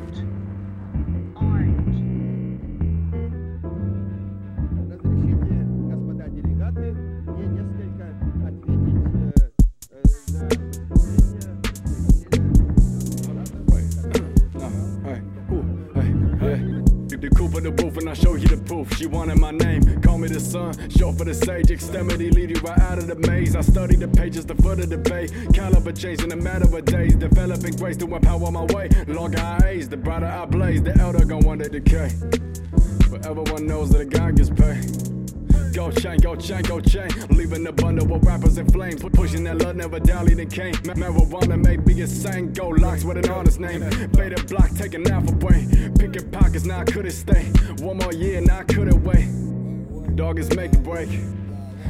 Orange. Coupe the booth and I show you the proof. She wanted my name, call me the sun, short for the sage, extremity, lead you right out of the maze. I study the pages, the foot of the bay, caliber change in a matter of days, developing grace to empower my way. Longer I age, the brighter I blaze, the elder gon' want to decay. But everyone knows that a guy gets paid. Go chain, go chain, go chain. Leaving the bundle with rappers in flames. Pu- Pushing that love, never dallied and came. Ma- Marijuana made me insane. Go locks with an honest name. Beta block, taking alpha brain. Picking pockets, now I couldn't stay. One more year, now I couldn't wait. Dog is make break.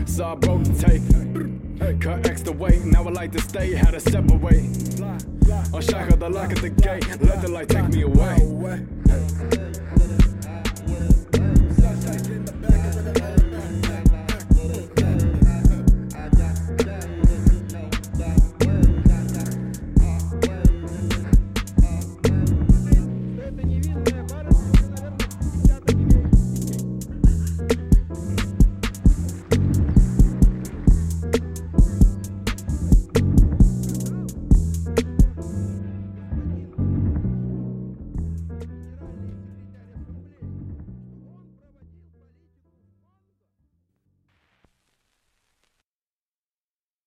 So I broke the tape. Cut extra weight, now I like to stay. Had to separate. Unshackled the lock at the gate. Let the light take me away.